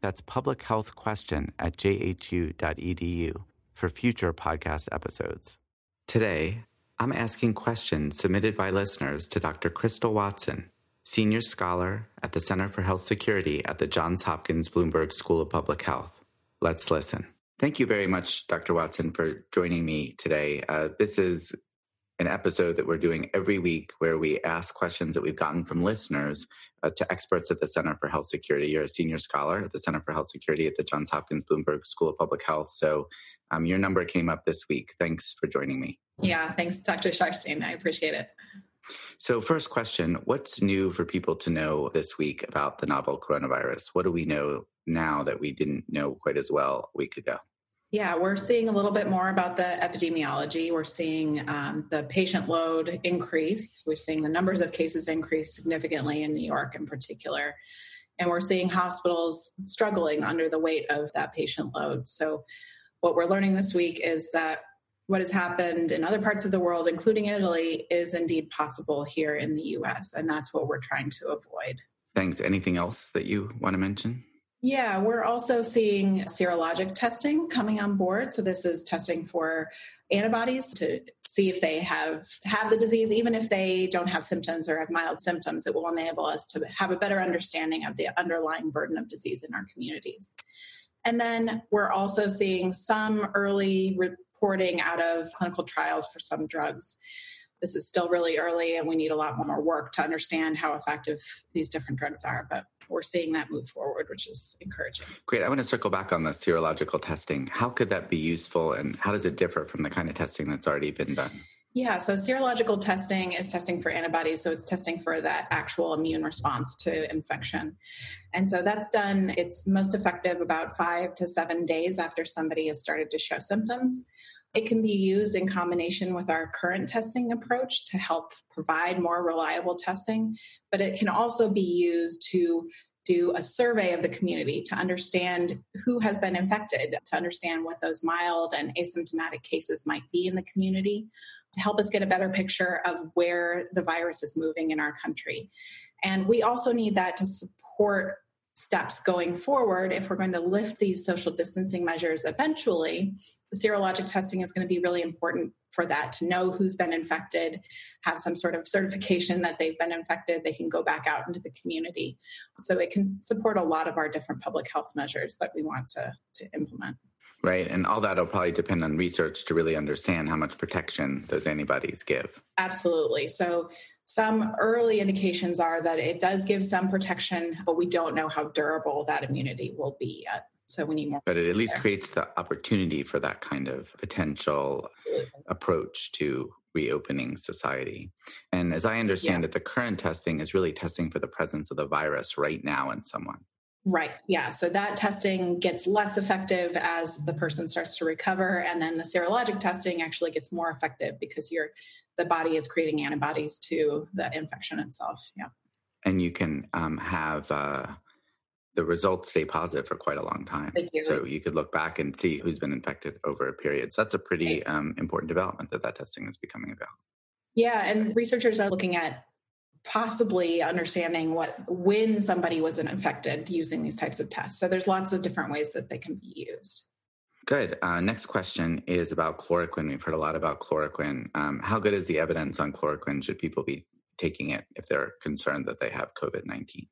That's publichealthquestion at jhu.edu for future podcast episodes. Today, I'm asking questions submitted by listeners to Dr. Crystal Watson, Senior Scholar at the Center for Health Security at the Johns Hopkins Bloomberg School of Public Health. Let's listen. Thank you very much, Dr. Watson, for joining me today. Uh, this is an episode that we're doing every week where we ask questions that we've gotten from listeners uh, to experts at the Center for Health Security. You're a senior scholar at the Center for Health Security at the Johns Hopkins Bloomberg School of Public Health. So um, your number came up this week. Thanks for joining me. Yeah, thanks, Dr. Sharfstein. I appreciate it. So, first question What's new for people to know this week about the novel coronavirus? What do we know now that we didn't know quite as well a week ago? Yeah, we're seeing a little bit more about the epidemiology. We're seeing um, the patient load increase. We're seeing the numbers of cases increase significantly in New York in particular. And we're seeing hospitals struggling under the weight of that patient load. So, what we're learning this week is that what has happened in other parts of the world, including Italy, is indeed possible here in the US. And that's what we're trying to avoid. Thanks. Anything else that you want to mention? Yeah, we're also seeing serologic testing coming on board. So this is testing for antibodies to see if they have have the disease. Even if they don't have symptoms or have mild symptoms it will enable us to have a better understanding of the underlying burden of disease in our communities. And then we're also seeing some early reporting out of clinical trials for some drugs. This is still really early and we need a lot more work to understand how effective these different drugs are but we're seeing that move forward which is encouraging great i want to circle back on the serological testing how could that be useful and how does it differ from the kind of testing that's already been done yeah, so serological testing is testing for antibodies. So it's testing for that actual immune response to infection. And so that's done, it's most effective about five to seven days after somebody has started to show symptoms. It can be used in combination with our current testing approach to help provide more reliable testing, but it can also be used to do a survey of the community to understand who has been infected, to understand what those mild and asymptomatic cases might be in the community, to help us get a better picture of where the virus is moving in our country. And we also need that to support steps going forward if we're going to lift these social distancing measures eventually serologic testing is going to be really important for that to know who's been infected have some sort of certification that they've been infected they can go back out into the community so it can support a lot of our different public health measures that we want to, to implement Right. And all that will probably depend on research to really understand how much protection those antibodies give. Absolutely. So some early indications are that it does give some protection, but we don't know how durable that immunity will be yet. So we need more. But it at least there. creates the opportunity for that kind of potential approach to reopening society. And as I understand yeah. it, the current testing is really testing for the presence of the virus right now in someone. Right. Yeah. So that testing gets less effective as the person starts to recover. And then the serologic testing actually gets more effective because you're, the body is creating antibodies to the infection itself. Yeah. And you can um, have uh, the results stay positive for quite a long time. You. So you could look back and see who's been infected over a period. So that's a pretty um, important development that that testing is becoming available. Yeah. And researchers are looking at possibly understanding what when somebody was infected using these types of tests. So there's lots of different ways that they can be used. Good. Uh, next question is about chloroquine. We've heard a lot about chloroquine. Um, how good is the evidence on chloroquine? Should people be taking it if they're concerned that they have COVID 19?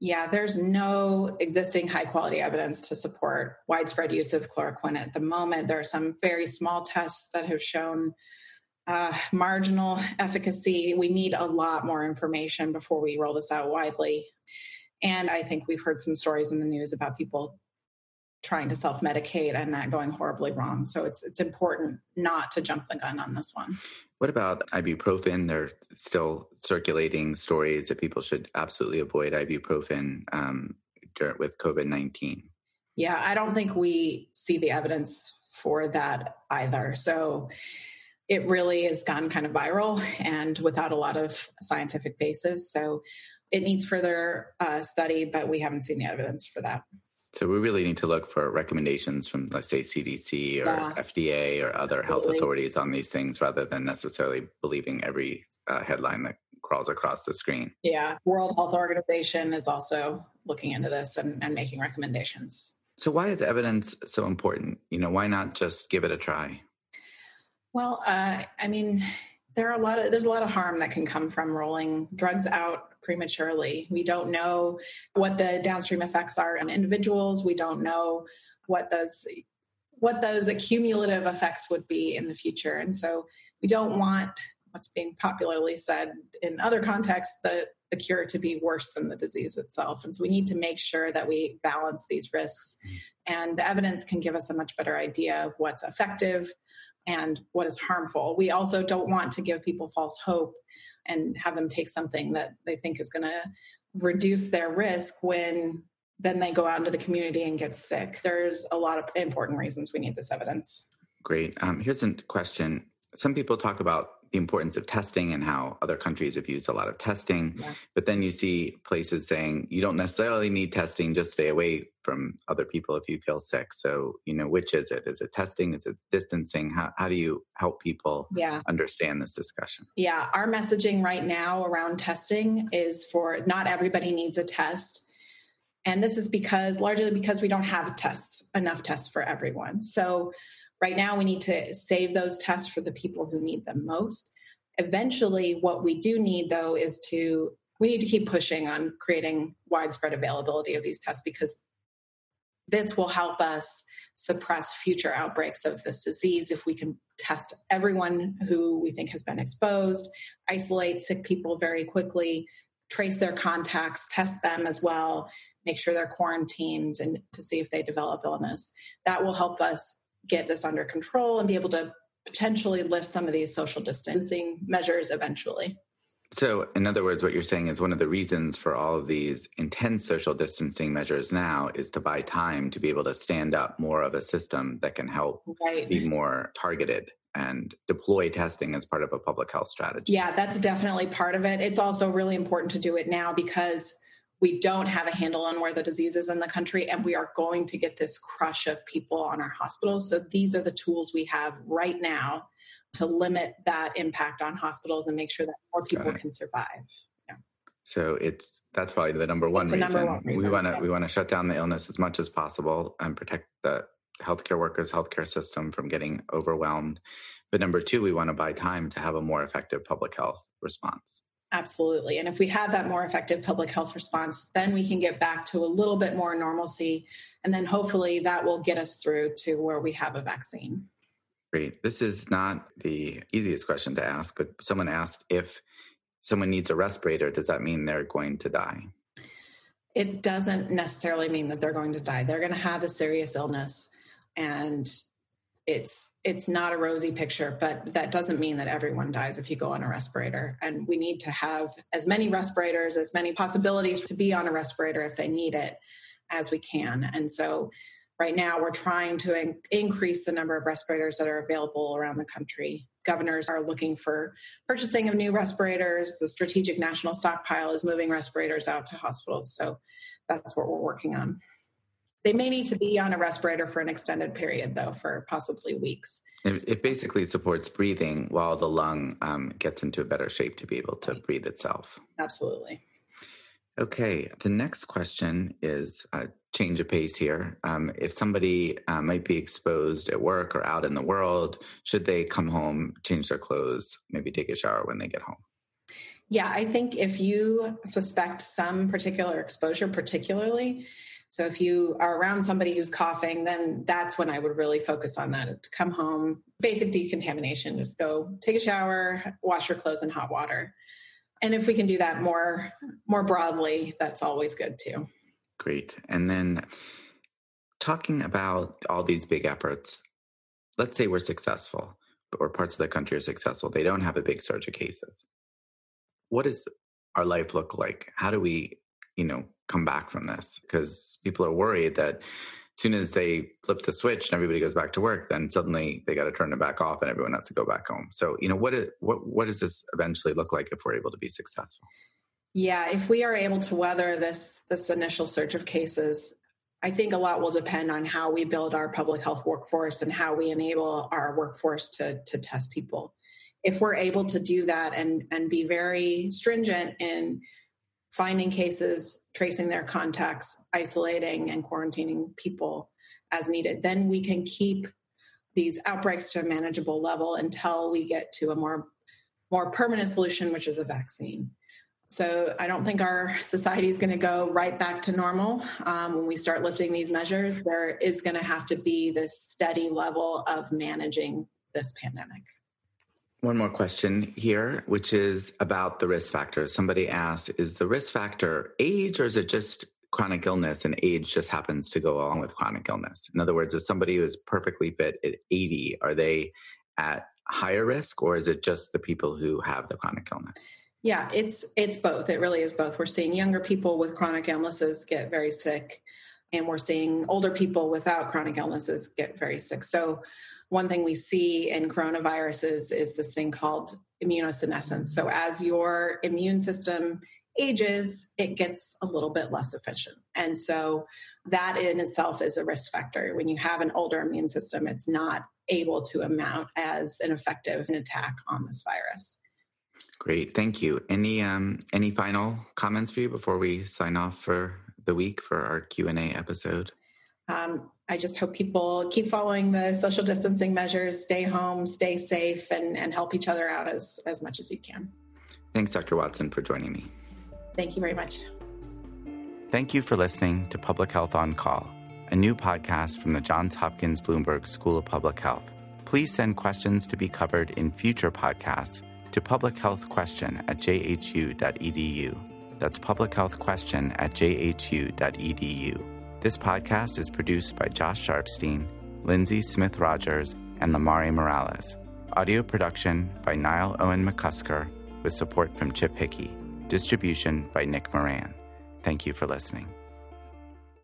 Yeah, there's no existing high quality evidence to support widespread use of chloroquine at the moment. There are some very small tests that have shown uh, marginal efficacy. We need a lot more information before we roll this out widely. And I think we've heard some stories in the news about people trying to self medicate and that going horribly wrong. So it's it's important not to jump the gun on this one. What about ibuprofen? There are still circulating stories that people should absolutely avoid ibuprofen. Um, with COVID 19? Yeah, I don't think we see the evidence for that either. So it really has gone kind of viral and without a lot of scientific basis. So it needs further uh, study, but we haven't seen the evidence for that. So we really need to look for recommendations from, let's say, CDC or yeah. FDA or other health authorities on these things rather than necessarily believing every uh, headline that crawls across the screen. Yeah. World Health Organization is also looking into this and, and making recommendations. So why is evidence so important? You know, why not just give it a try? Well, uh, I mean, there are a lot of there's a lot of harm that can come from rolling drugs out prematurely. We don't know what the downstream effects are on individuals. We don't know what those what those accumulative effects would be in the future. And so we don't want what's being popularly said in other contexts the the cure to be worse than the disease itself. And so we need to make sure that we balance these risks. And the evidence can give us a much better idea of what's effective and what is harmful. We also don't want to give people false hope and have them take something that they think is going to reduce their risk when then they go out into the community and get sick. There's a lot of important reasons we need this evidence. Great. Um, here's a question. Some people talk about the importance of testing and how other countries have used a lot of testing. Yeah. But then you see places saying you don't necessarily need testing, just stay away from other people if you feel sick. So, you know, which is it? Is it testing? Is it distancing? How, how do you help people yeah. understand this discussion? Yeah, our messaging right now around testing is for not everybody needs a test. And this is because largely because we don't have tests, enough tests for everyone. So Right now, we need to save those tests for the people who need them most. Eventually, what we do need, though, is to we need to keep pushing on creating widespread availability of these tests because this will help us suppress future outbreaks of this disease if we can test everyone who we think has been exposed, isolate sick people very quickly, trace their contacts, test them as well, make sure they're quarantined and to see if they develop illness. That will help us get this under control and be able to potentially lift some of these social distancing measures eventually. So, in other words, what you're saying is one of the reasons for all of these intense social distancing measures now is to buy time to be able to stand up more of a system that can help right. be more targeted and deploy testing as part of a public health strategy. Yeah, that's definitely part of it. It's also really important to do it now because we don't have a handle on where the disease is in the country and we are going to get this crush of people on our hospitals so these are the tools we have right now to limit that impact on hospitals and make sure that more people can survive yeah. so it's that's probably the number one, reason. Number one reason. we want to yeah. we want to shut down the illness as much as possible and protect the healthcare workers healthcare system from getting overwhelmed but number two we want to buy time to have a more effective public health response Absolutely. And if we have that more effective public health response, then we can get back to a little bit more normalcy. And then hopefully that will get us through to where we have a vaccine. Great. This is not the easiest question to ask, but someone asked if someone needs a respirator, does that mean they're going to die? It doesn't necessarily mean that they're going to die. They're going to have a serious illness and it's it's not a rosy picture but that doesn't mean that everyone dies if you go on a respirator. And we need to have as many respirators as many possibilities to be on a respirator if they need it as we can. And so right now we're trying to in- increase the number of respirators that are available around the country. Governors are looking for purchasing of new respirators. The strategic national stockpile is moving respirators out to hospitals. So that's what we're working on they may need to be on a respirator for an extended period, though, for possibly weeks. It, it basically supports breathing while the lung um, gets into a better shape to be able to breathe itself. Absolutely. Okay, the next question is a change of pace here. Um, if somebody uh, might be exposed at work or out in the world, should they come home, change their clothes, maybe take a shower when they get home? Yeah, I think if you suspect some particular exposure, particularly, so if you are around somebody who's coughing, then that's when I would really focus on that. To come home, basic decontamination, just go take a shower, wash your clothes in hot water. And if we can do that more more broadly, that's always good too. Great. And then talking about all these big efforts, let's say we're successful, or parts of the country are successful. They don't have a big surge of cases. What does our life look like? How do we you know, come back from this because people are worried that as soon as they flip the switch and everybody goes back to work, then suddenly they got to turn it back off and everyone has to go back home. So, you know, what is, what what does this eventually look like if we're able to be successful? Yeah, if we are able to weather this this initial surge of cases, I think a lot will depend on how we build our public health workforce and how we enable our workforce to to test people. If we're able to do that and and be very stringent in finding cases, tracing their contacts, isolating and quarantining people as needed, then we can keep these outbreaks to a manageable level until we get to a more more permanent solution, which is a vaccine. So I don't think our society is going to go right back to normal um, when we start lifting these measures. There is going to have to be this steady level of managing this pandemic. One more question here, which is about the risk factors. Somebody asked, is the risk factor age or is it just chronic illness and age just happens to go along with chronic illness? In other words, if somebody who is perfectly fit at 80, are they at higher risk or is it just the people who have the chronic illness? Yeah, it's it's both. It really is both. We're seeing younger people with chronic illnesses get very sick and we're seeing older people without chronic illnesses get very sick. So one thing we see in coronaviruses is this thing called immunosenescence. So as your immune system ages, it gets a little bit less efficient. And so that in itself is a risk factor. When you have an older immune system, it's not able to amount as an effective an attack on this virus. Great, thank you. Any um, any final comments for you before we sign off for the week for our Q and A episode? Um, I just hope people keep following the social distancing measures, stay home, stay safe, and, and help each other out as, as much as you can. Thanks, Dr. Watson, for joining me. Thank you very much. Thank you for listening to Public Health on Call, a new podcast from the Johns Hopkins Bloomberg School of Public Health. Please send questions to be covered in future podcasts to publichealthquestion at jhu.edu. That's publichealthquestion at jhu.edu. This podcast is produced by Josh Sharfstein, Lindsay Smith Rogers, and Lamari Morales. Audio production by Niall Owen McCusker with support from Chip Hickey. Distribution by Nick Moran. Thank you for listening.